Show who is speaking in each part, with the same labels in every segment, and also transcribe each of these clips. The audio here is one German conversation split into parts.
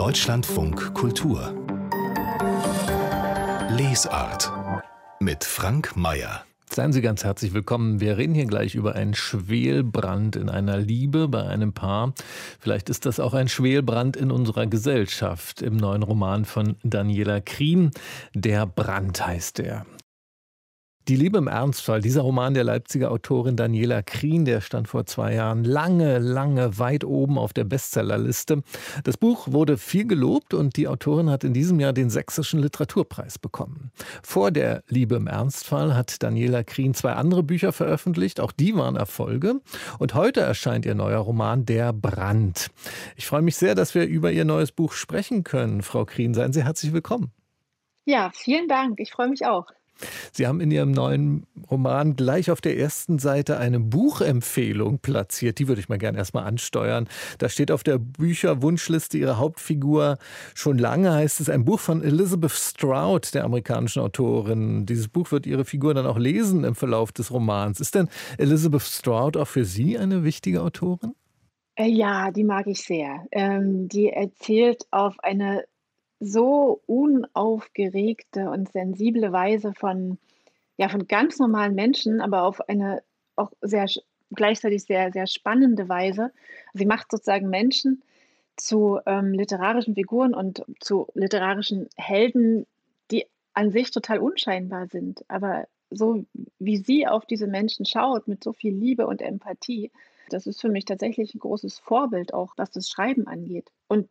Speaker 1: Deutschlandfunk Kultur Lesart mit Frank Mayer
Speaker 2: Seien Sie ganz herzlich willkommen. Wir reden hier gleich über einen Schwelbrand in einer Liebe bei einem Paar. Vielleicht ist das auch ein Schwelbrand in unserer Gesellschaft. Im neuen Roman von Daniela Krien. Der Brand heißt er. Die Liebe im Ernstfall, dieser Roman der Leipziger Autorin Daniela Krien, der stand vor zwei Jahren lange, lange weit oben auf der Bestsellerliste. Das Buch wurde viel gelobt und die Autorin hat in diesem Jahr den Sächsischen Literaturpreis bekommen. Vor der Liebe im Ernstfall hat Daniela Krien zwei andere Bücher veröffentlicht, auch die waren Erfolge. Und heute erscheint ihr neuer Roman Der Brand. Ich freue mich sehr, dass wir über ihr neues Buch sprechen können. Frau Krien, seien Sie herzlich willkommen.
Speaker 3: Ja, vielen Dank. Ich freue mich auch.
Speaker 2: Sie haben in Ihrem neuen Roman gleich auf der ersten Seite eine Buchempfehlung platziert. Die würde ich mal gerne erstmal ansteuern. Da steht auf der Bücherwunschliste Ihrer Hauptfigur schon lange, heißt es, ein Buch von Elizabeth Stroud, der amerikanischen Autorin. Dieses Buch wird Ihre Figur dann auch lesen im Verlauf des Romans. Ist denn Elizabeth Stroud auch für Sie eine wichtige Autorin?
Speaker 3: Äh, ja, die mag ich sehr. Ähm, die erzählt auf eine so unaufgeregte und sensible Weise von, ja, von ganz normalen Menschen, aber auf eine auch sehr gleichzeitig sehr, sehr spannende Weise. Sie macht sozusagen Menschen zu ähm, literarischen Figuren und zu literarischen Helden, die an sich total unscheinbar sind. Aber so wie sie auf diese Menschen schaut, mit so viel Liebe und Empathie, das ist für mich tatsächlich ein großes Vorbild, auch was das Schreiben angeht. Und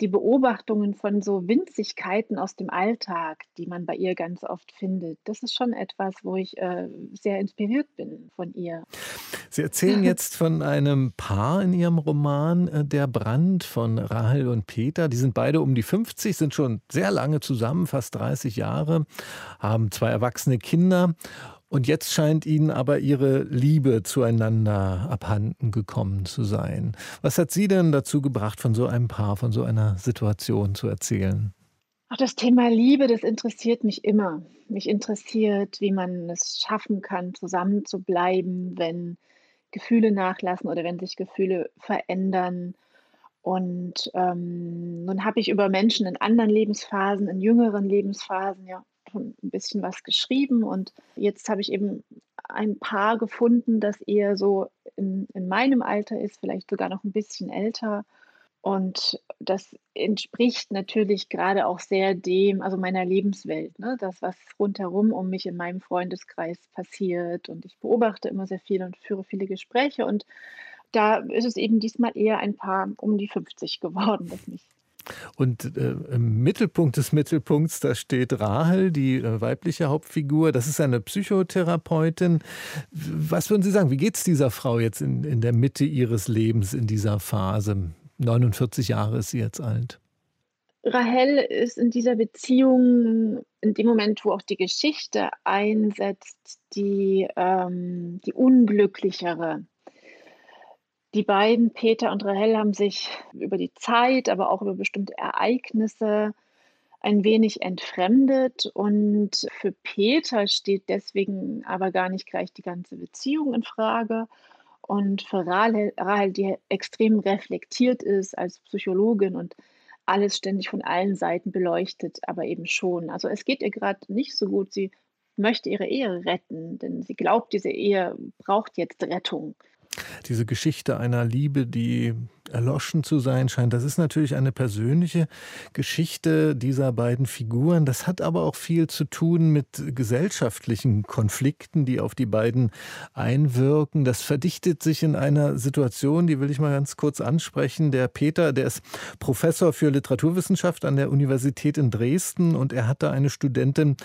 Speaker 3: die Beobachtungen von so Winzigkeiten aus dem Alltag, die man bei ihr ganz oft findet, das ist schon etwas, wo ich äh, sehr inspiriert bin von ihr.
Speaker 2: Sie erzählen jetzt von einem Paar in Ihrem Roman äh, Der Brand von Rahel und Peter. Die sind beide um die 50, sind schon sehr lange zusammen, fast 30 Jahre, haben zwei erwachsene Kinder und jetzt scheint Ihnen aber Ihre Liebe zueinander abhanden gekommen zu sein. Was hat Sie denn dazu gebracht, von so einem Paar, von so einer Situation zu erzählen?
Speaker 3: Ach, das Thema Liebe, das interessiert mich immer. Mich interessiert, wie man es schaffen kann, zusammen zu bleiben, wenn Gefühle nachlassen oder wenn sich Gefühle verändern. Und ähm, nun habe ich über Menschen in anderen Lebensphasen, in jüngeren Lebensphasen ja schon ein bisschen was geschrieben und jetzt habe ich eben ein Paar gefunden, das eher so in, in meinem Alter ist, vielleicht sogar noch ein bisschen älter. Und das entspricht natürlich gerade auch sehr dem, also meiner Lebenswelt, ne? das, was rundherum um mich in meinem Freundeskreis passiert. Und ich beobachte immer sehr viel und führe viele Gespräche. Und da ist es eben diesmal eher ein Paar um die 50 geworden, das mich
Speaker 2: und äh, im Mittelpunkt des Mittelpunkts, da steht Rahel, die äh, weibliche Hauptfigur. Das ist eine Psychotherapeutin. Was würden Sie sagen, wie geht es dieser Frau jetzt in, in der Mitte ihres Lebens, in dieser Phase? 49 Jahre ist sie jetzt alt.
Speaker 3: Rahel ist in dieser Beziehung in dem Moment, wo auch die Geschichte einsetzt, die, ähm, die unglücklichere. Die beiden, Peter und Rahel, haben sich über die Zeit, aber auch über bestimmte Ereignisse ein wenig entfremdet. Und für Peter steht deswegen aber gar nicht gleich die ganze Beziehung in Frage. Und für Rahel, Rahel die extrem reflektiert ist als Psychologin und alles ständig von allen Seiten beleuchtet, aber eben schon. Also es geht ihr gerade nicht so gut. Sie möchte ihre Ehe retten, denn sie glaubt, diese Ehe braucht jetzt Rettung.
Speaker 2: Diese Geschichte einer Liebe, die erloschen zu sein scheint, das ist natürlich eine persönliche Geschichte dieser beiden Figuren. Das hat aber auch viel zu tun mit gesellschaftlichen Konflikten, die auf die beiden einwirken. Das verdichtet sich in einer Situation, die will ich mal ganz kurz ansprechen. Der Peter, der ist Professor für Literaturwissenschaft an der Universität in Dresden und er hat da eine Studentin,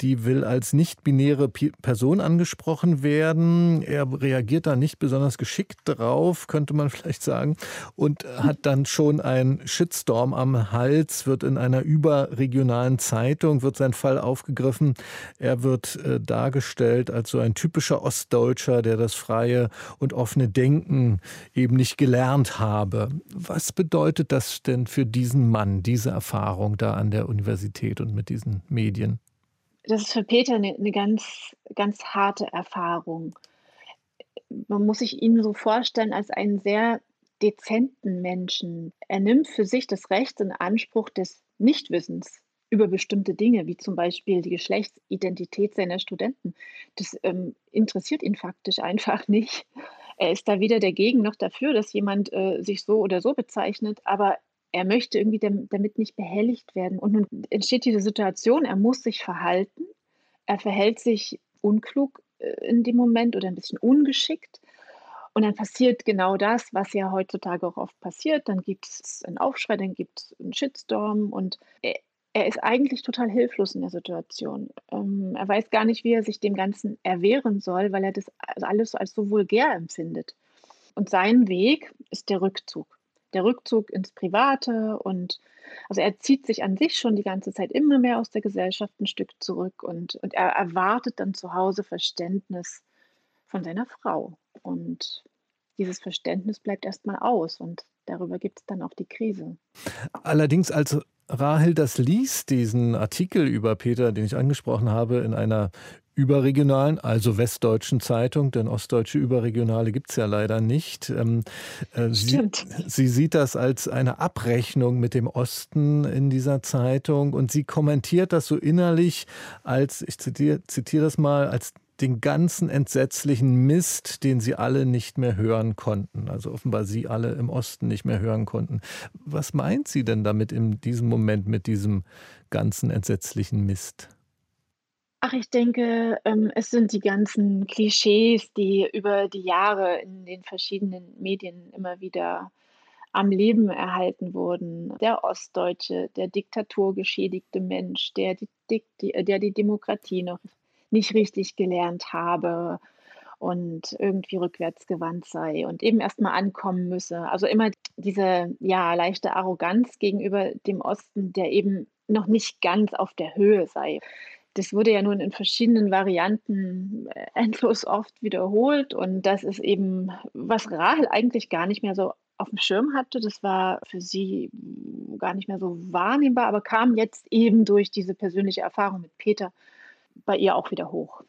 Speaker 2: die will als nicht-binäre Person angesprochen werden. Er reagiert da nicht besonders geschickt drauf, könnte man vielleicht sagen, und hat dann schon einen Shitstorm am Hals, wird in einer überregionalen Zeitung, wird sein Fall aufgegriffen. Er wird äh, dargestellt als so ein typischer Ostdeutscher, der das freie und offene Denken eben nicht gelernt habe. Was bedeutet das denn für diesen Mann, diese Erfahrung da an der Universität und mit diesen Medien?
Speaker 3: Das ist für Peter eine, eine ganz, ganz harte Erfahrung man muss sich ihn so vorstellen als einen sehr dezenten Menschen. Er nimmt für sich das Recht in Anspruch des Nichtwissens über bestimmte Dinge, wie zum Beispiel die Geschlechtsidentität seiner Studenten. Das ähm, interessiert ihn faktisch einfach nicht. Er ist da weder dagegen noch dafür, dass jemand äh, sich so oder so bezeichnet, aber er möchte irgendwie damit nicht behelligt werden. Und nun entsteht diese Situation, er muss sich verhalten, er verhält sich unklug äh, in dem Moment oder ein bisschen ungeschickt. Und dann passiert genau das, was ja heutzutage auch oft passiert. Dann gibt es einen Aufschrei, dann gibt es einen Shitstorm und er, er, ist eigentlich total hilflos in der Situation. Ähm, er weiß gar nicht, wie er sich dem Ganzen erwehren soll, weil er das alles als so vulgär empfindet. Und sein Weg ist der Rückzug. Der Rückzug ins Private und also er zieht sich an sich schon die ganze Zeit immer mehr aus der Gesellschaft ein Stück zurück und, und er erwartet dann zu Hause Verständnis von seiner Frau. Und dieses Verständnis bleibt erstmal aus und darüber gibt es dann auch die Krise.
Speaker 2: Allerdings, als Rahel das liest, diesen Artikel über Peter, den ich angesprochen habe, in einer überregionalen, also westdeutschen Zeitung, denn ostdeutsche Überregionale gibt es ja leider nicht. Ähm, äh, sie, sie, sieht das als eine Abrechnung mit dem Osten in dieser Zeitung und sie kommentiert das so innerlich als, ich zitiere, zitiere das mal, als den ganzen entsetzlichen Mist, den sie alle nicht mehr hören konnten. Also offenbar sie alle im Osten nicht mehr hören konnten. Was meint sie denn damit in diesem Moment mit diesem ganzen entsetzlichen Mist?
Speaker 3: Ach, ich denke, ähm, es sind die ganzen Klischees, die über die Jahre in den verschiedenen Medien immer wieder am Leben erhalten wurden. Der Ostdeutsche, der diktaturgeschädigte Mensch, der die, der die Demokratie noch nicht richtig gelernt habe und irgendwie rückwärtsgewandt sei und eben erstmal ankommen müsse. Also immer diese ja leichte Arroganz gegenüber dem Osten, der eben noch nicht ganz auf der Höhe sei. Das wurde ja nun in verschiedenen Varianten äh, endlos oft wiederholt und das ist eben, was Rahel eigentlich gar nicht mehr so auf dem Schirm hatte. Das war für sie gar nicht mehr so wahrnehmbar, aber kam jetzt eben durch diese persönliche Erfahrung mit Peter bei ihr auch wieder hoch.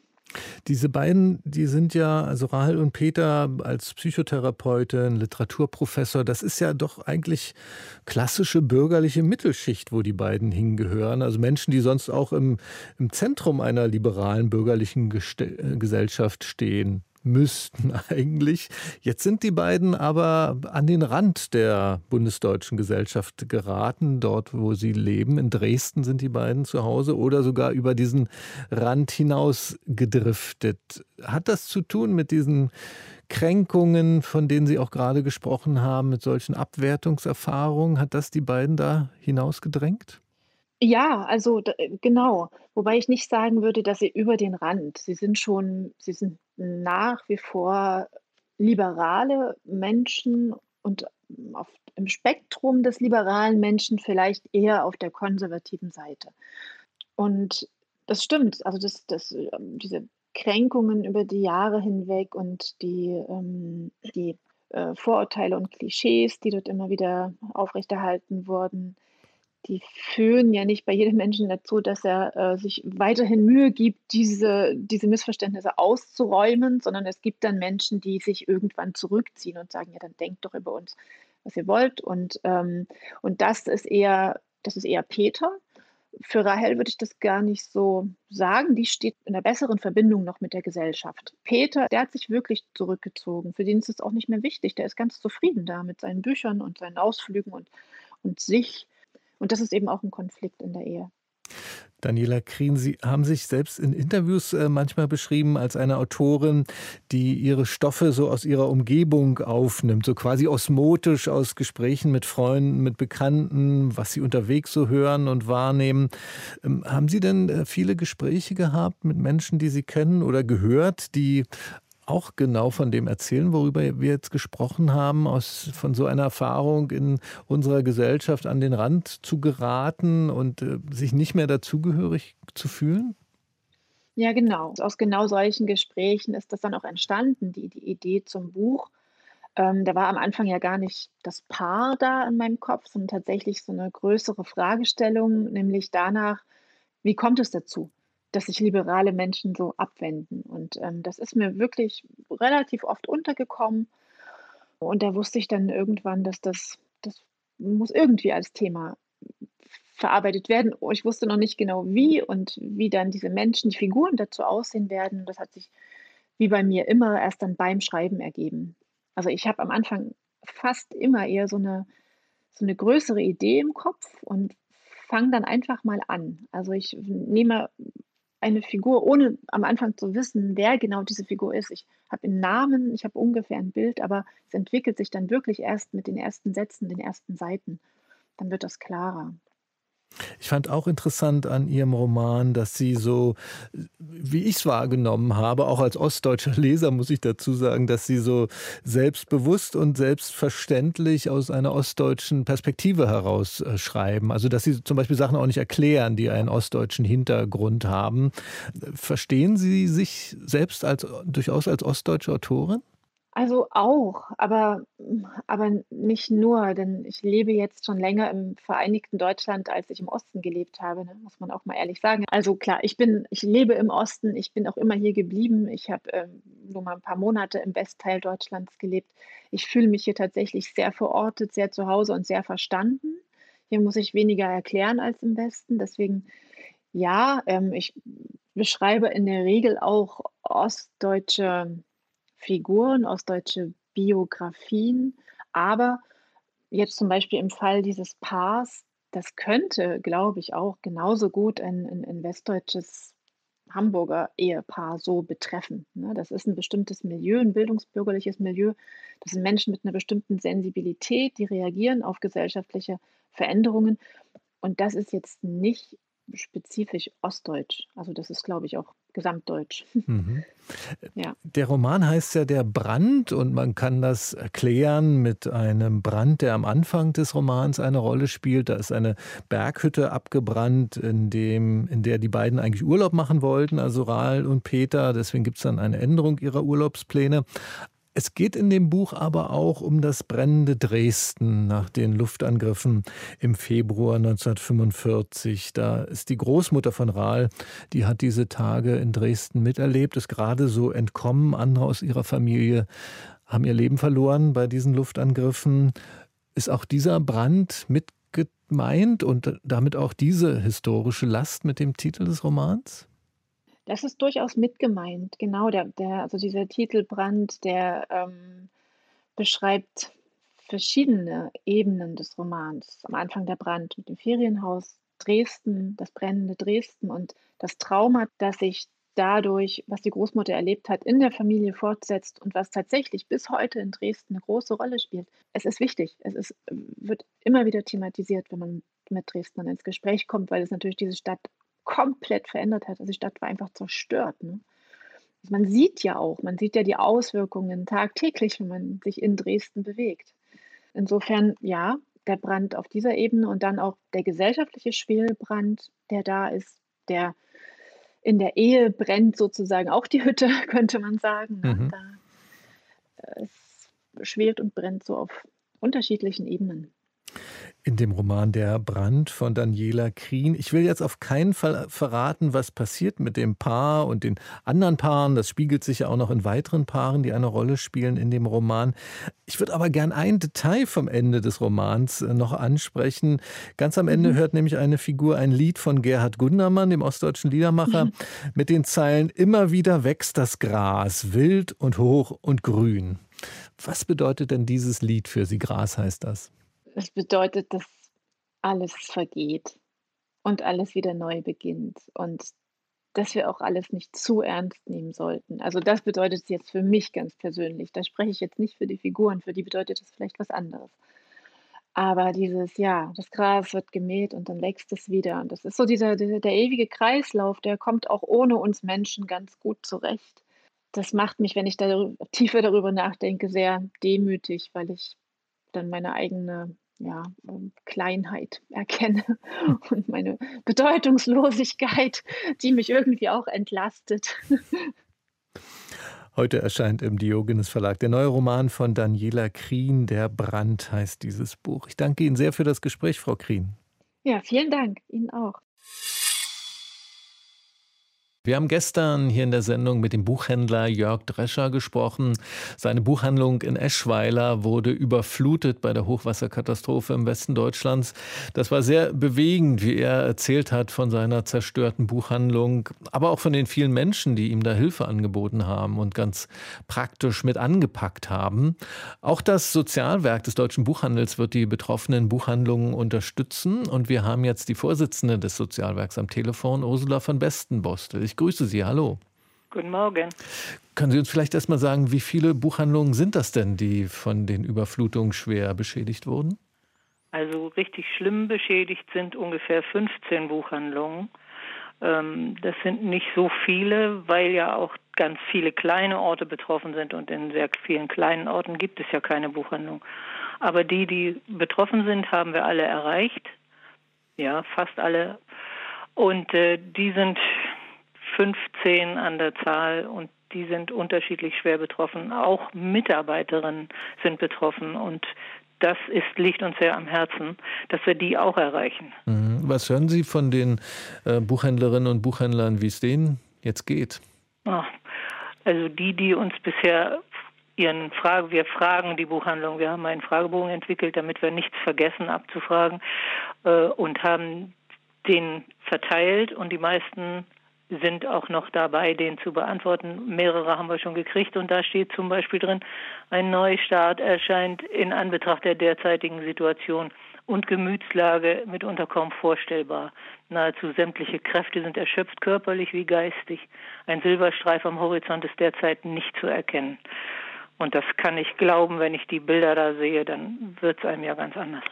Speaker 2: Diese beiden, die sind ja, also Rahel und Peter als Psychotherapeutin, Literaturprofessor, das ist ja doch eigentlich klassische bürgerliche Mittelschicht, wo die beiden hingehören. Also Menschen, die sonst auch im, im Zentrum einer liberalen bürgerlichen Gesellschaft stehen müssten eigentlich. Jetzt sind die beiden aber an den Rand der bundesdeutschen Gesellschaft geraten, dort wo sie leben. In Dresden sind die beiden zu Hause oder sogar über diesen Rand hinaus gedriftet. Hat das zu tun mit diesen Kränkungen, von denen Sie auch gerade gesprochen haben, mit solchen Abwertungserfahrungen? Hat das die beiden da hinausgedrängt?
Speaker 3: Ja, also genau. Wobei ich nicht sagen würde, dass sie über den Rand. Sie sind schon, sie sind nach wie vor liberale Menschen und auf, im Spektrum des liberalen Menschen vielleicht eher auf der konservativen Seite. Und das stimmt, also das, das, ähm, diese Kränkungen über die Jahre hinweg und die, ähm, die äh, Vorurteile und Klischees, die dort immer wieder aufrechterhalten wurden, die führen ja nicht bei jedem Menschen dazu, dass er äh, sich weiterhin Mühe gibt, diese, diese Missverständnisse auszuräumen, sondern es gibt dann Menschen, die sich irgendwann zurückziehen und sagen, ja, dann denkt doch über uns, was ihr wollt. Und, ähm, und das ist eher, das ist eher Peter. Für Rahel würde ich das gar nicht so sagen. Die steht in einer besseren Verbindung noch mit der Gesellschaft. Peter, der hat sich wirklich zurückgezogen. Für den ist es auch nicht mehr wichtig. Der ist ganz zufrieden da mit seinen Büchern und seinen Ausflügen und, und sich. Und das ist eben auch ein Konflikt in der Ehe.
Speaker 2: Daniela Krien, Sie haben sich selbst in Interviews äh, manchmal beschrieben als eine Autorin, die ihre Stoffe so aus ihrer Umgebung aufnimmt, so quasi osmotisch aus Gesprächen mit Freunden, mit Bekannten, was Sie unterwegs so hören und wahrnehmen. Ähm, haben Sie denn äh, viele Gespräche gehabt mit Menschen, die Sie kennen oder gehört, die auch genau von dem erzählen, worüber wir jetzt gesprochen haben, aus, von so einer Erfahrung in unserer Gesellschaft an den Rand zu geraten und äh, sich nicht mehr dazugehörig zu fühlen?
Speaker 3: Ja, genau. Aus genau solchen Gesprächen ist das dann auch entstanden, die, die Idee zum Buch. Ähm, da war am Anfang ja gar nicht das Paar da in meinem Kopf, sondern tatsächlich so eine größere Fragestellung, nämlich danach, wie kommt es dazu? Dass sich liberale Menschen so abwenden. Und ähm, das ist mir wirklich relativ oft untergekommen. Und da wusste ich dann irgendwann, dass das das muss irgendwie als Thema verarbeitet werden. Oh, ich wusste noch nicht genau wie und wie dann diese Menschen, die Figuren dazu aussehen werden. Das hat sich wie bei mir immer erst dann beim Schreiben ergeben. Also, ich habe am Anfang fast immer eher so eine so 'ne größere Idee im Kopf und fange dann einfach mal an. Also, ich nehme eine Figur, ohne am Anfang zu wissen, wer genau diese Figur ist. Ich habe 'n Namen, ich habe ungefähr ein Bild, aber es entwickelt sich dann wirklich erst mit den ersten Sätzen, den ersten Seiten. Dann wird das klarer.
Speaker 2: Ich fand auch interessant an Ihrem Roman, dass Sie so, wie ich es wahrgenommen habe, auch als ostdeutscher Leser muss ich dazu sagen, dass Sie so selbstbewusst und selbstverständlich aus einer ostdeutschen Perspektive heraus äh, schreiben. Also dass Sie zum Beispiel Sachen auch nicht erklären, die einen ostdeutschen Hintergrund haben. Verstehen Sie sich selbst als durchaus als ostdeutsche Autorin?
Speaker 3: Also auch, aber aber nicht nur, denn ich lebe jetzt schon länger im vereinigten Deutschland, als ich im Osten gelebt habe, ne, muss man auch mal ehrlich sagen. Also klar, ich bin ich lebe im Osten, ich bin auch immer hier geblieben. Ich habe, ähm, nur mal ein paar Monate im Westteil Deutschlands gelebt. Ich fühle mich hier tatsächlich sehr verortet, sehr zu Hause und sehr verstanden. Hier muss ich weniger erklären als im Westen. Deswegen ja, ähm, ich beschreibe in der Regel auch ostdeutsche Figuren, ostdeutsche Biografien. Aber jetzt zum Beispiel im Fall dieses Paars, das könnte, glaube ich, auch genauso gut ein 'n 'n westdeutsches Hamburger Ehepaar so betreffen, ne? Das ist ein bestimmtes Milieu, ein bildungsbürgerliches Milieu. Das sind Menschen mit einer bestimmten Sensibilität, die reagieren auf gesellschaftliche Veränderungen. Und das ist jetzt nicht spezifisch ostdeutsch. Also, das ist, glaube ich, auch gesamtdeutsch.
Speaker 2: Mhm.
Speaker 3: Ja.
Speaker 2: Der Roman heißt ja Der Brand und man kann das erklären mit einem Brand, der am Anfang des Romans eine Rolle spielt. Da ist eine Berghütte abgebrannt, in, dem, in der die beiden eigentlich Urlaub machen wollten, also Rahl und Peter. Deswegen gibt es dann eine Änderung ihrer Urlaubspläne. Es geht in dem Buch aber auch um das brennende Dresden nach den Luftangriffen im Februar 1945. Da ist die Großmutter von Rahl, die hat diese Tage in Dresden miterlebt, ist gerade so entkommen. Andere aus ihrer Familie haben ihr Leben verloren bei diesen Luftangriffen. Ist auch dieser Brand mit gemeint und damit auch diese historische Last mit dem Titel des Romans?
Speaker 3: Das ist durchaus mit gemeint. Genau, der der also dieser Titelbrand, der, ähm, beschreibt verschiedene Ebenen des Romans. Am Anfang der Brand mit dem Ferienhaus, Dresden, das brennende Dresden und das Trauma, das sich dadurch, was die Großmutter erlebt hat, in der Familie fortsetzt und was tatsächlich bis heute in Dresden eine große Rolle spielt. Es ist wichtig. Es ist wird immer wieder thematisiert, wenn man mit Dresdnern ins Gespräch kommt, weil es natürlich diese Stadt komplett verändert hat. Also die Stadt war einfach zerstört. Ne? Also man sieht ja auch, man sieht ja die Auswirkungen tagtäglich, wenn man sich in Dresden bewegt. Insofern, ja, der Brand auf dieser Ebene und dann auch der gesellschaftliche Schwelbrand, der da ist, der in der Ehe brennt sozusagen auch die Hütte, könnte man sagen. Ne?
Speaker 2: Mhm.
Speaker 3: Da, äh, es schwelt und brennt so auf unterschiedlichen Ebenen.
Speaker 2: In dem Roman Der Brand von Daniela Krien. Ich will jetzt auf keinen Fall verraten, was passiert mit dem Paar und den anderen Paaren. Das spiegelt sich ja auch noch in weiteren Paaren, die eine Rolle spielen in dem Roman. Ich würde aber gern ein Detail vom Ende des Romans äh, noch ansprechen. Ganz am Ende mhm. hört nämlich eine Figur ein Lied von Gerhard Gundermann, dem ostdeutschen Liedermacher, mhm. mit den Zeilen Immer wieder wächst das Gras, wild und hoch und grün. Was bedeutet denn dieses Lied für Sie? Gras heißt das.
Speaker 3: Es bedeutet, dass alles vergeht und alles wieder neu beginnt und dass wir auch alles nicht zu ernst nehmen sollten. Also das bedeutet es jetzt für mich ganz persönlich. Da spreche ich jetzt nicht für die Figuren, für die bedeutet es vielleicht was anderes. Aber dieses, ja, das Gras wird gemäht und dann wächst es wieder. Und das ist so dieser, dieser der ewige Kreislauf, der kommt auch ohne uns Menschen ganz gut zurecht. Das macht mich, wenn ich da tiefer darüber nachdenke, sehr demütig, weil ich dann meine eigene ja, ähm, Kleinheit erkenne und meine Bedeutungslosigkeit, die mich irgendwie auch entlastet.
Speaker 2: Heute erscheint im Diogenes Verlag der neue Roman von Daniela Krien, Der Brand heißt dieses Buch. Ich danke Ihnen sehr für das Gespräch, Frau Krien.
Speaker 3: Ja, vielen Dank. Ihnen auch.
Speaker 2: Wir haben gestern hier in der Sendung mit dem Buchhändler Jörg Drescher gesprochen. Seine Buchhandlung in Eschweiler wurde überflutet bei der Hochwasserkatastrophe im Westen Deutschlands. Das war sehr bewegend, wie er erzählt hat von seiner zerstörten Buchhandlung, aber auch von den vielen Menschen, die ihm da Hilfe angeboten haben und ganz praktisch mit angepackt haben. Auch das Sozialwerk des deutschen Buchhandels wird die betroffenen Buchhandlungen unterstützen und wir haben jetzt die Vorsitzende des Sozialwerks am Telefon, Ursula von Bestenbostel. Ich grüße Sie. Hallo.
Speaker 4: Guten Morgen.
Speaker 2: Können Sie uns vielleicht erst mal sagen, wie viele Buchhandlungen sind das denn, die von den Überflutungen schwer beschädigt wurden?
Speaker 4: Also richtig schlimm beschädigt sind ungefähr 15 Buchhandlungen. Ähm, das sind nicht so viele, weil ja auch ganz viele kleine Orte betroffen sind und in sehr vielen kleinen Orten gibt es ja keine Buchhandlung. Aber die, die betroffen sind, haben wir alle erreicht. Ja, fast alle. Und äh, die sind 15 an der Zahl und die sind unterschiedlich schwer betroffen. Auch Mitarbeiterinnen sind betroffen und das ist, liegt uns sehr am Herzen, dass wir die auch erreichen.
Speaker 2: Mhm. Was hören Sie von den äh, Buchhändlerinnen und Buchhändlern, wie es denen jetzt geht?
Speaker 4: Ach, also die, die uns bisher ihren Fragen, wir fragen die Buchhandlung, wir haben einen Fragebogen entwickelt, damit wir nichts vergessen abzufragen äh, und haben den verteilt und die meisten sind auch noch dabei, den zu beantworten. Mehrere haben wir schon gekriegt und da steht zum Beispiel drin, ein Neustart erscheint in Anbetracht der derzeitigen Situation und Gemütslage mitunter kaum vorstellbar. Nahezu sämtliche Kräfte sind erschöpft, körperlich wie geistig. Ein Silberstreif am Horizont ist derzeit nicht zu erkennen. Und das kann ich glauben, wenn ich die Bilder da sehe, dann wird es einem ja ganz anders.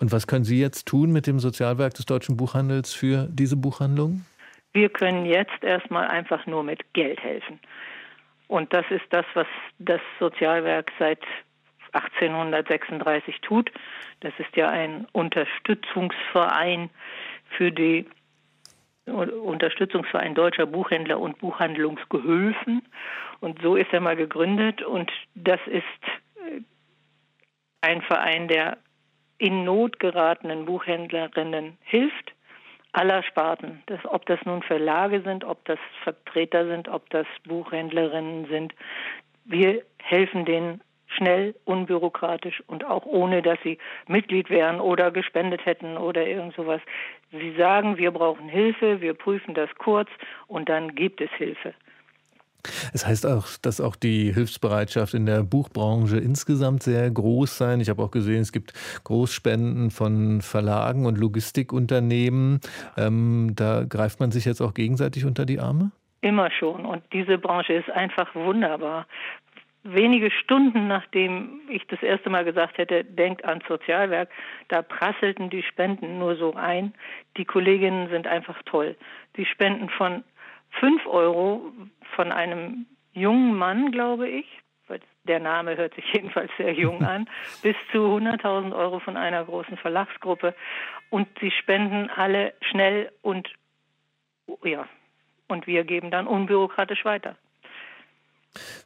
Speaker 2: Und was können Sie jetzt tun mit dem Sozialwerk des deutschen Buchhandels für diese Buchhandlung?
Speaker 4: Wir können jetzt erstmal einfach nur mit Geld helfen. Und das ist das, was das Sozialwerk seit 1836 tut. Das ist ja ein Unterstützungsverein für die Unterstützungsverein deutscher Buchhändler und Buchhandlungsgehilfen. Und so ist er mal gegründet. Und das ist äh, ein Verein, der in Not geratenen Buchhändlerinnen hilft aller Sparten. Das, ob das nun Verlage sind, ob das Vertreter sind, ob das Buchhändlerinnen sind. Wir helfen denen schnell, unbürokratisch und auch ohne, dass sie Mitglied wären oder gespendet hätten oder irgend sowas. Sie sagen, wir brauchen Hilfe, wir prüfen das kurz und dann gibt es Hilfe.
Speaker 2: Es heißt auch, dass auch die Hilfsbereitschaft in der Buchbranche insgesamt sehr groß sein. Ich habe auch gesehen, es gibt Großspenden von Verlagen und Logistikunternehmen. Ähm, da greift man sich jetzt auch gegenseitig unter die Arme?
Speaker 4: Immer schon. Und diese Branche ist einfach wunderbar. Wenige Stunden nachdem ich das erste Mal gesagt hätte, denkt ans Sozialwerk, da prasselten die Spenden nur so ein. Die Kolleginnen sind einfach toll. Die spenden von 5 Euro von einem jungen Mann, glaube ich, der Name hört sich jedenfalls sehr jung an, bis zu 100.000 Euro von einer großen Verlagsgruppe. Und sie spenden alle schnell und ja, und wir geben dann unbürokratisch weiter.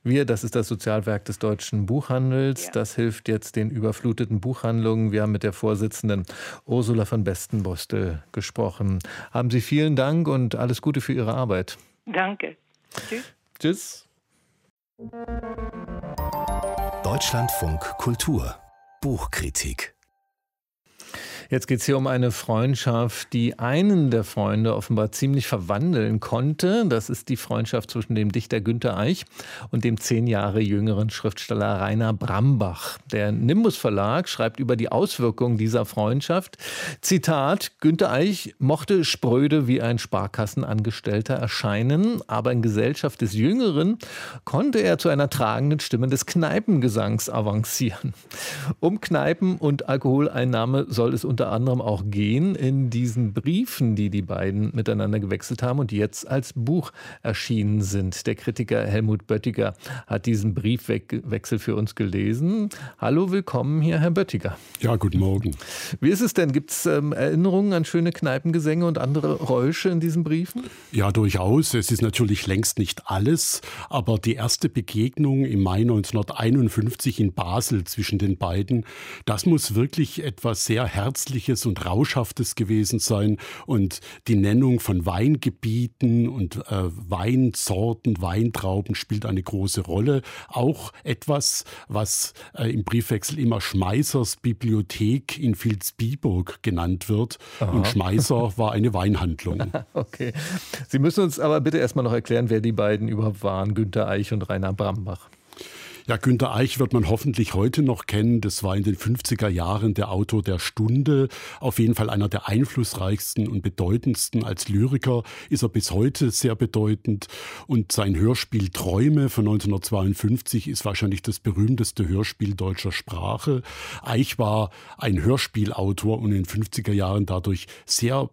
Speaker 2: Wir, das ist das Sozialwerk des deutschen Buchhandels. Ja. Das hilft jetzt den überfluteten Buchhandlungen. Wir haben mit der Vorsitzenden Ursula von Bestenbostel gesprochen. Haben Sie vielen Dank und alles Gute für Ihre Arbeit.
Speaker 4: Danke. Tschüss.
Speaker 2: Tschüss.
Speaker 1: Deutschlandfunk Kultur Buchkritik
Speaker 2: Jetzt geht es hier um eine Freundschaft, die einen der Freunde offenbar ziemlich verwandeln konnte. Das ist die Freundschaft zwischen dem Dichter Günter Eich und dem zehn Jahre jüngeren Schriftsteller Rainer Brambach. Der Nimbus Verlag schreibt über die Auswirkungen dieser Freundschaft. Zitat, Günter Eich mochte spröde wie ein Sparkassenangestellter erscheinen, aber in Gesellschaft des Jüngeren konnte er zu einer tragenden Stimme des Kneipengesangs avancieren. Um Kneipen und Alkoholeinnahme soll es unter anderem auch gehen in diesen Briefen, die die beiden miteinander gewechselt haben und die jetzt als Buch erschienen sind. Der Kritiker Helmut Böttiger hat diesen Briefwechsel für uns gelesen. Hallo, willkommen hier, Herr Böttiger.
Speaker 5: Ja, guten Morgen.
Speaker 2: Wie ist es denn? Gibt es ähm, Erinnerungen an schöne Kneipengesänge und andere Räusche in diesen Briefen?
Speaker 5: Ja, durchaus. Es ist natürlich längst nicht alles, aber die erste Begegnung im Mai 1951 in Basel zwischen den beiden, das muss wirklich etwas sehr Herz Herzliches und Rauschhaftes gewesen sein. Und die Nennung von Weingebieten und äh, Weinsorten, Weintrauben spielt eine große Rolle. Auch etwas, was äh, im Briefwechsel immer Schmeissers Bibliothek in Vilsbiburg genannt wird. Aha. Und Schmeisser war eine Weinhandlung.
Speaker 2: okay. Sie müssen uns aber bitte erstmal noch erklären, wer die beiden überhaupt waren, Günter Eich und Rainer Brambach.
Speaker 5: Ja, Günter Eich wird man hoffentlich heute noch kennen. Das war in den 50er Jahren der Autor der Stunde. Auf jeden Fall einer der einflussreichsten und bedeutendsten. Als Lyriker ist er bis heute sehr bedeutend. Und sein Hörspiel Träume von 1952 ist wahrscheinlich das berühmteste Hörspiel deutscher Sprache. Eich war ein Hörspielautor und in den 50er Jahren dadurch sehr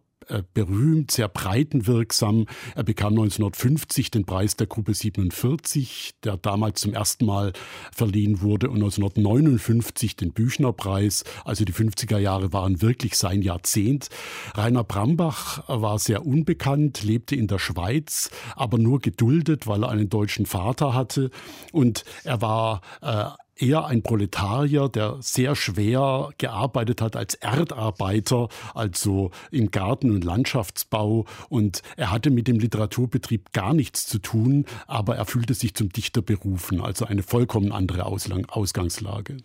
Speaker 5: berühmt, sehr breitenwirksam. Er bekam 1950 den Preis der Gruppe 47, der damals zum ersten Mal verliehen wurde, und 1959 den Büchnerpreis. Also die 50er Jahre waren wirklich sein Jahrzehnt. Rainer Brambach war sehr unbekannt, lebte in der Schweiz, aber nur geduldet, weil er einen deutschen Vater hatte. Und er war äh, eher ein Proletarier, der sehr schwer gearbeitet hat als Erdarbeiter, also im Garten- und Landschaftsbau. Und er hatte mit dem Literaturbetrieb gar nichts zu tun, aber er fühlte sich zum Dichter berufen, also eine vollkommen andere Auslang Ausgangslage.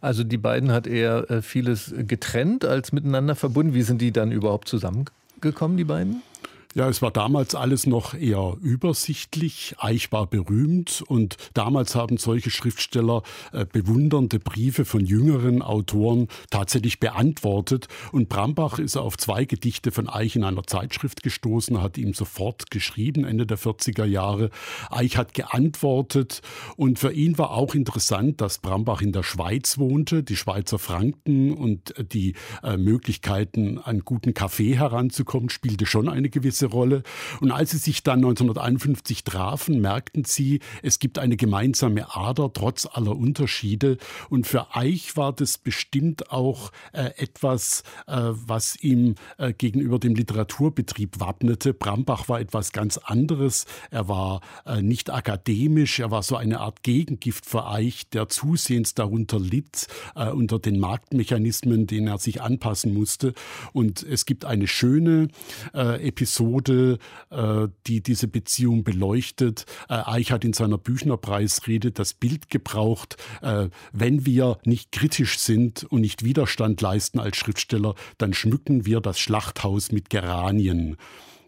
Speaker 2: Also die beiden hat er äh, vieles getrennt als miteinander verbunden. Wie sind die dann überhaupt zusammengekommen, die beiden?
Speaker 5: Ja, es war damals alles noch eher übersichtlich. Eich war berühmt und damals haben solche Schriftsteller äh, bewundernde Briefe von jüngeren Autoren tatsächlich beantwortet. Und Brambach ist auf zwei Gedichte von Eich in einer Zeitschrift gestoßen, hat ihm sofort geschrieben, Ende der 40er Jahre. Eich hat geantwortet und für ihn war auch interessant, dass Brambach in der Schweiz wohnte, die Schweizer Franken und die äh, Möglichkeiten, an guten Kaffee heranzukommen, spielte schon eine gewisse gewisse Rolle. Und als sie sich dann 1951 trafen, merkten sie, es gibt eine gemeinsame Ader trotz aller Unterschiede. Und für Eich war das bestimmt auch äh, etwas, äh, was ihm äh, gegenüber dem Literaturbetrieb wappnete. Brambach war etwas ganz anderes. Er war äh, nicht akademisch, er war so eine Art Gegengift für Eich, der zusehends darunter litt, äh, unter den Marktmechanismen, denen er sich anpassen musste. Und es gibt eine schöne äh, Episode, Episode, äh, die diese Beziehung beleuchtet. Äh, Eich hat in seiner Büchnerpreisrede das Bild gebraucht, äh, wenn wir nicht kritisch sind und nicht Widerstand leisten als Schriftsteller, dann schmücken wir das Schlachthaus mit Geranien.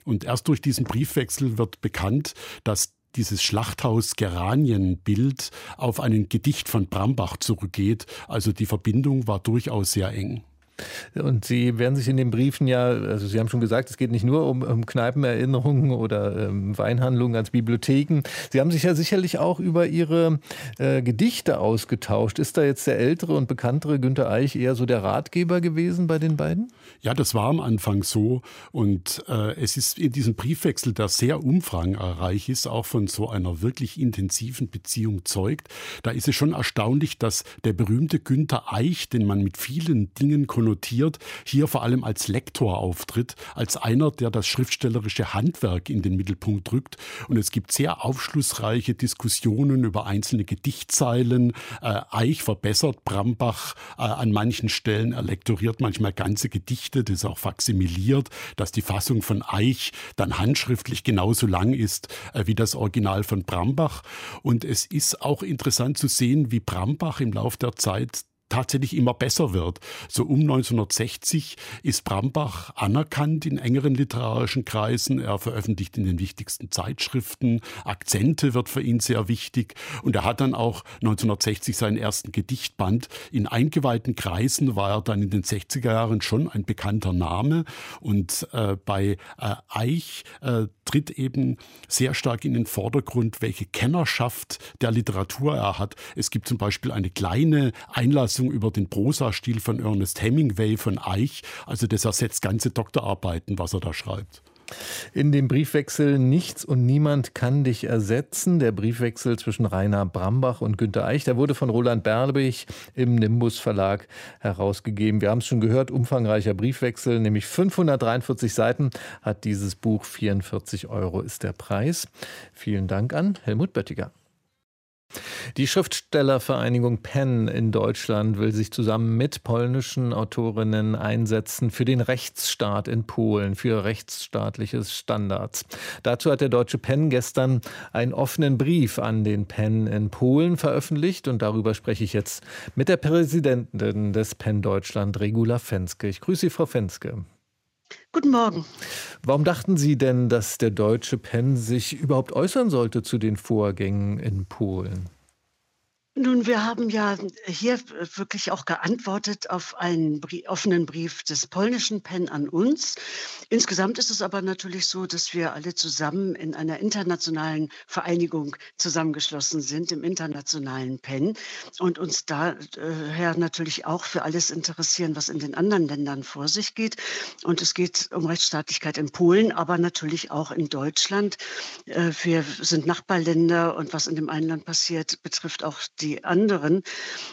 Speaker 5: Und erst durch diesen Briefwechsel wird bekannt, dass dieses Schlachthaus-Geranien-Bild auf ein Gedicht von Brambach zurückgeht. Also die Verbindung war durchaus sehr eng.
Speaker 2: Und Sie werden sich in den Briefen ja, also Sie haben schon gesagt, es geht nicht nur um, um Kneipenerinnerungen oder ähm, Weinhandlungen als Bibliotheken. Sie haben sich ja sicherlich auch über Ihre äh, Gedichte ausgetauscht. Ist da jetzt der ältere und bekanntere Günter Eich eher so der Ratgeber gewesen bei den beiden?
Speaker 5: Ja, das war am Anfang so. Und äh, es ist in diesem Briefwechsel, der sehr umfangreich ist, auch von so einer wirklich intensiven Beziehung zeugt. Da ist es schon erstaunlich, dass der berühmte Günter Eich, den man mit vielen Dingen konnotiert, konnotiert, hier vor allem als Lektor auftritt, als einer, der das schriftstellerische Handwerk in den Mittelpunkt rückt. Und es gibt sehr aufschlussreiche Diskussionen über einzelne Gedichtzeilen. Äh, Eich verbessert Brambach äh, an manchen Stellen. Er lektoriert manchmal ganze Gedichte, das ist auch faksimiliert, dass die Fassung von Eich dann handschriftlich genauso lang ist äh, wie das Original von Brambach. Und es ist auch interessant zu sehen, wie Brambach im Laufe der Zeit tatsächlich immer besser wird. So um 1960 ist Brambach anerkannt in engeren literarischen Kreisen. Er veröffentlicht in den wichtigsten Zeitschriften. Akzente wird für ihn sehr wichtig. Und er hat dann auch 1960 seinen ersten Gedichtband. In eingeweihten Kreisen war er dann in den 60er Jahren schon ein bekannter Name. Und äh, bei äh, Eich äh, tritt eben sehr stark in den Vordergrund, welche Kennerschaft der Literatur er hat. Es gibt zum Beispiel eine kleine Einlassung Lesung über den Prosastil von Ernest Hemingway von Eich. Also das ersetzt ganze Doktorarbeiten, was er da schreibt.
Speaker 2: In dem Briefwechsel Nichts und niemand kann dich ersetzen. Der Briefwechsel zwischen Rainer Brambach und Günter Eich, der wurde von Roland Berbig im Nimbus Verlag herausgegeben. Wir haben es schon gehört, umfangreicher Briefwechsel, nämlich 543 Seiten hat dieses Buch. 44 Euro ist der Preis. Vielen Dank an Helmut Böttiger. Die Schriftstellervereinigung PEN in Deutschland will sich zusammen mit polnischen Autorinnen einsetzen für den Rechtsstaat in Polen, für rechtsstaatliche Standards. Dazu hat der deutsche PEN gestern einen offenen Brief an den PEN in Polen veröffentlicht und darüber spreche ich jetzt mit der Präsidentin des PEN Deutschland, Regula Fenske. Ich grüße Sie, Frau Fenske.
Speaker 6: Guten Morgen.
Speaker 2: Warum dachten Sie denn, dass der deutsche PEN sich überhaupt äußern sollte zu den Vorgängen in Polen?
Speaker 6: Nun, wir haben ja hier wirklich auch geantwortet auf einen Brie offenen Brief des polnischen PEN an uns. Insgesamt ist es aber natürlich so, dass wir alle zusammen in einer internationalen Vereinigung zusammengeschlossen sind, im internationalen PEN, und uns daher natürlich auch für alles interessieren, was in den anderen Ländern vor sich geht. Und es geht um Rechtsstaatlichkeit in Polen, aber natürlich auch in Deutschland. Äh, wir sind Nachbarländer und was in dem einen Land passiert, betrifft auch die anderen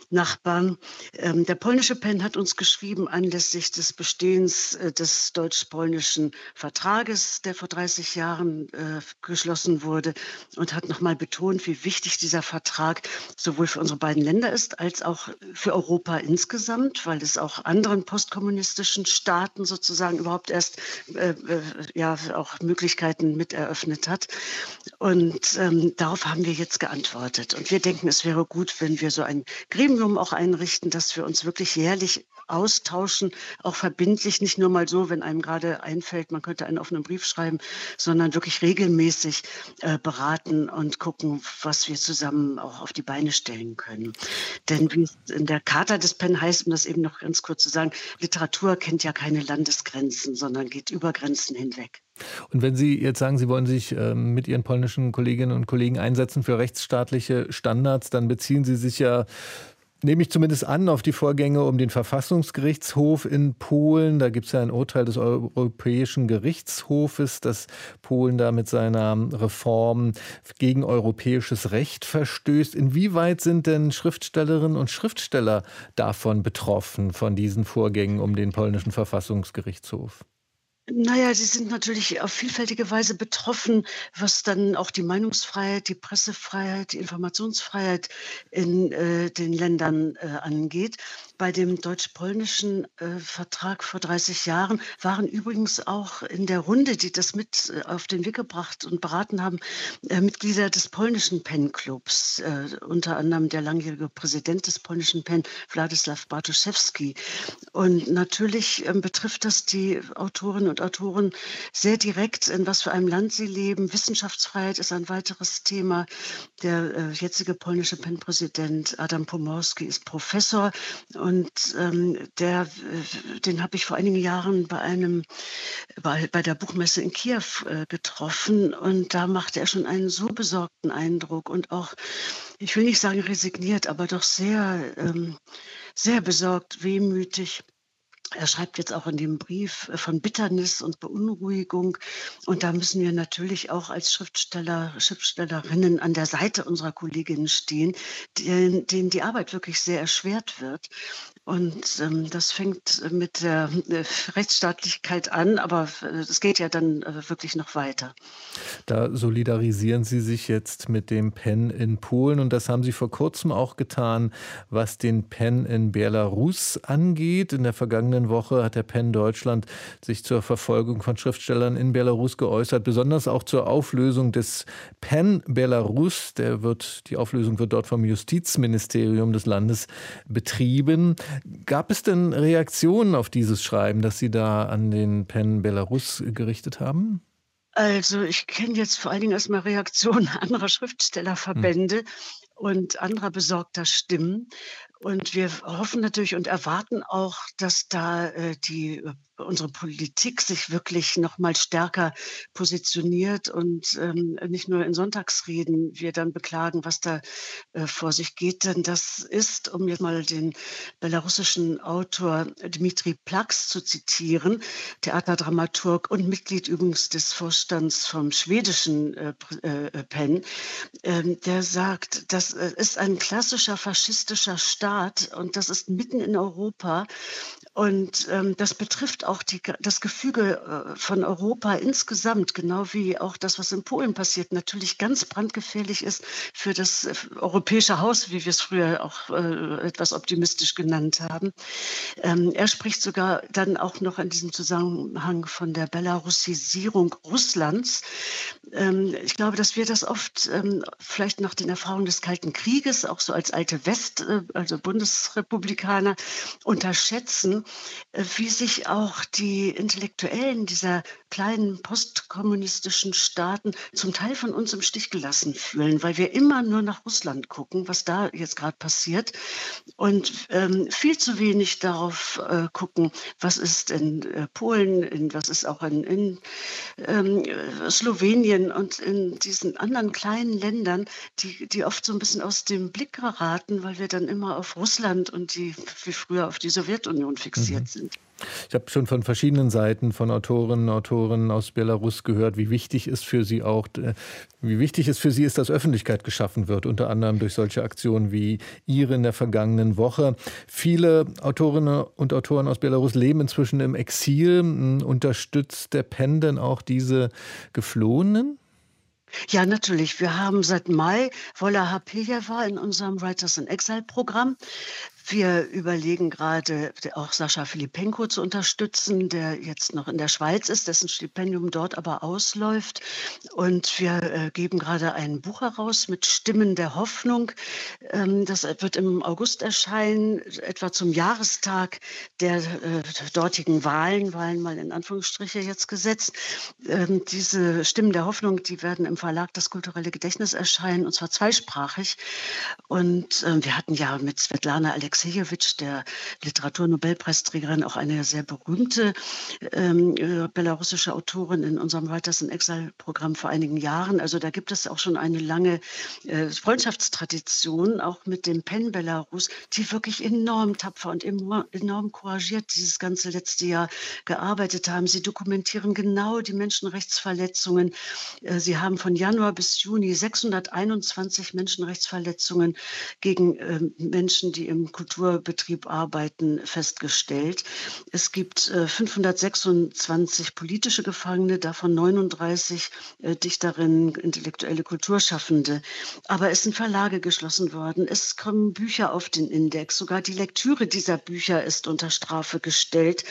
Speaker 6: Nachbarn. Ähm, der polnische PEN hat uns geschrieben anlässlich des Bestehens äh, des deutsch-polnischen Vertrages, der vor 30 Jahren äh, geschlossen wurde und hat nochmal betont, wie wichtig dieser Vertrag sowohl für unsere beiden Länder ist, als auch für Europa insgesamt, weil es auch anderen postkommunistischen Staaten sozusagen überhaupt erst äh, äh, ja auch Möglichkeiten mit eröffnet hat. Und ähm, darauf haben wir jetzt geantwortet. Und wir denken, es wäre gut, gut, wenn wir so ein Gremium auch einrichten, dass wir uns wirklich jährlich austauschen, auch verbindlich, nicht nur mal so, wenn einem gerade einfällt, man könnte einen offenen Brief schreiben, sondern wirklich regelmäßig äh, beraten und gucken, was wir zusammen auch auf die Beine stellen können. Denn wie es in der Charta des PEN heißt, um das eben noch ganz kurz zu sagen, Literatur kennt ja keine Landesgrenzen, sondern geht über Grenzen hinweg.
Speaker 2: Und wenn Sie jetzt sagen, Sie wollen sich ähm, mit Ihren polnischen Kolleginnen und Kollegen einsetzen für rechtsstaatliche Standards, dann beziehen Sie sich ja nehme ich zumindest an, auf die Vorgänge um den Verfassungsgerichtshof in Polen. Da gibt es ja ein Urteil des Europäischen Gerichtshofes, dass Polen da mit seiner Reform gegen europäisches Recht verstößt. Inwieweit sind denn Schriftstellerinnen und Schriftsteller davon betroffen, von diesen Vorgängen um den polnischen Verfassungsgerichtshof?
Speaker 6: Naja, sie sind natürlich auf vielfältige Weise betroffen, was dann auch die Meinungsfreiheit, die Pressefreiheit, die Informationsfreiheit in äh, den Ländern äh, angeht. Bei dem deutsch-polnischen äh, Vertrag vor 30 Jahren waren übrigens auch in der Runde, die das mit äh, auf den Weg gebracht und beraten haben, äh, Mitglieder des polnischen PEN-Clubs, äh, unter anderem der langjährige Präsident des polnischen PEN, Władysław Bartoszewski. Und natürlich ähm, betrifft das die Autorinnen und Autoren sehr direkt, in was für einem Land sie leben. Wissenschaftsfreiheit ist ein weiteres Thema. Der äh, jetzige polnische PEN-Präsident Adam Pomorski ist Professor und ähm, der, den habe ich vor einigen Jahren bei einem, bei, bei der Buchmesse in Kiew äh, getroffen. Und da machte er schon einen so besorgten Eindruck und auch, ich will nicht sagen resigniert, aber doch sehr, ähm, sehr besorgt, wehmütig. Er schreibt jetzt auch in dem Brief äh, von Bitternis und Beunruhigung. Und da müssen wir natürlich auch als Schriftsteller, Schriftstellerinnen an der Seite unserer Kolleginnen stehen, denen, denen die Arbeit wirklich sehr erschwert wird. Und ähm, das fängt mit der äh, Rechtsstaatlichkeit an, aber äh, es geht ja dann äh, wirklich noch weiter.
Speaker 2: Da solidarisieren Sie sich jetzt mit dem PEN in Polen und das haben Sie vor kurzem auch getan, was den PEN in Belarus angeht. In der vergangenen Woche hat der PEN Deutschland sich zur Verfolgung von Schriftstellern in Belarus geäußert, besonders auch zur Auflösung des PEN Belarus. Der wird, die Auflösung wird dort vom Justizministerium des Landes betrieben. Gab es denn Reaktionen auf dieses Schreiben, das Sie da an den PEN Belarus gerichtet haben?
Speaker 6: Also ich kenne jetzt vor allen Dingen erstmal Reaktionen anderer Schriftstellerverbände hm. und anderer besorgter Stimmen. Und wir hoffen natürlich und erwarten auch, dass da äh, die unsere Politik sich wirklich noch mal stärker positioniert und ähm, nicht nur in Sonntagsreden wir dann beklagen, was da äh, vor sich geht. Denn das ist, um jetzt mal den belarussischen Autor Dmitri Plax zu zitieren, Theaterdramaturg und Mitglied übrigens des Vorstands vom schwedischen äh, äh, PEN, ähm, der sagt, das äh, ist ein klassischer faschistischer Staat und das ist mitten in Europa und ähm, das betrifft auch die, das Gefüge äh, von Europa insgesamt, genau wie auch das, was in Polen passiert, natürlich ganz brandgefährlich ist für das äh, europäische Haus, wie wir es früher auch äh, etwas optimistisch genannt haben. Ähm, er spricht sogar dann auch noch in diesem Zusammenhang von der Belarusisierung Russlands. Ähm, ich glaube, dass wir das oft ähm, vielleicht nach den Erfahrungen des Kalten Krieges, auch so als alte West, also Bundesrepublikaner, unterschätzen, wie sich auch die Intellektuellen dieser kleinen postkommunistischen Staaten zum Teil von uns im Stich gelassen fühlen, weil wir immer nur nach Russland gucken, was da jetzt gerade passiert und ähm, viel zu wenig darauf äh, gucken, was ist in äh, Polen, in, was ist auch in, in ähm, Slowenien und in diesen anderen kleinen Ländern, die, die oft so ein bisschen aus dem Blick geraten, weil wir dann immer auf Russland und die, wie früher auf die Sowjetunion fixiert mhm. sind.
Speaker 2: Ich habe schon von verschiedenen Seiten von Autorinnen und Autoren aus Belarus gehört, wie wichtig es für sie auch, wie wichtig es für sie ist, dass Öffentlichkeit geschaffen wird, unter anderem durch solche Aktionen wie Ihre in der vergangenen Woche. Viele Autorinnen und Autoren aus Belarus leben inzwischen im Exil. Hm, unterstützt der PEN denn auch diese Geflohenen?
Speaker 6: Ja, natürlich. Wir haben seit Mai Wola Hapiljewa in unserem Writers in Exile Programm. Wir überlegen gerade auch Sascha Filipenko zu unterstützen, der jetzt noch in der Schweiz ist, dessen Stipendium dort aber ausläuft. Und wir äh, geben gerade ein Buch heraus mit Stimmen der Hoffnung. Ähm, das wird im August erscheinen, etwa zum Jahrestag der äh, dortigen Wahlen, Wahlen mal in Anführungsstriche jetzt gesetzt. Ähm, diese Stimmen der Hoffnung, die werden im Verlag Das kulturelle Gedächtnis erscheinen, und zwar zweisprachig. Und äh, wir hatten ja mit Svetlana Alex Alexejewitsch, der Literaturnobelpreisträgerin, auch eine sehr berühmte ähm, äh, belarussische Autorin in unserem Writers in Exile-Programm vor einigen Jahren. Also da gibt es auch schon eine lange äh, Freundschaftstradition, auch mit dem PEN Belarus, die wirklich enorm tapfer und enorm couragiert dieses ganze letzte Jahr gearbeitet haben. Sie dokumentieren genau die Menschenrechtsverletzungen. Äh, sie haben von Januar bis Juni 621 Menschenrechtsverletzungen gegen äh, Menschen, die im Kultur Kulturbetrieb arbeiten, festgestellt. Es gibt 526 äh, politische Gefangene, davon 39 äh, Dichterinnen, intellektuelle Kulturschaffende. Aber es sind Verlage geschlossen worden. Es kommen Bücher auf den Index. Sogar die Lektüre dieser Bücher ist unter Strafe gestellt.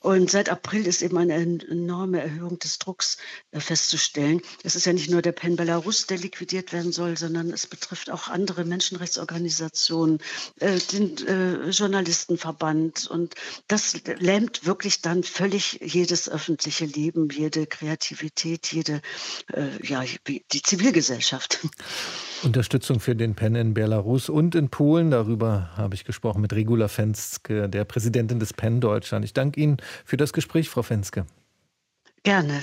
Speaker 6: Und seit April ist eben eine enorme Erhöhung des Drucks äh, festzustellen. Es ist ja nicht nur der PEN Belarus, der liquidiert werden soll, sondern es betrifft auch andere Menschenrechtsorganisationen, den äh, Journalistenverband. Und das lähmt wirklich dann völlig jedes öffentliche Leben, jede Kreativität, jede, äh, ja, die Zivilgesellschaft.
Speaker 2: Unterstützung für den PEN in Belarus und in Polen. Darüber habe ich gesprochen mit Regula Fenske, der Präsidentin des PEN Deutschland. Ich danke Ihnen für das Gespräch, Frau Fenske.
Speaker 6: Gerne.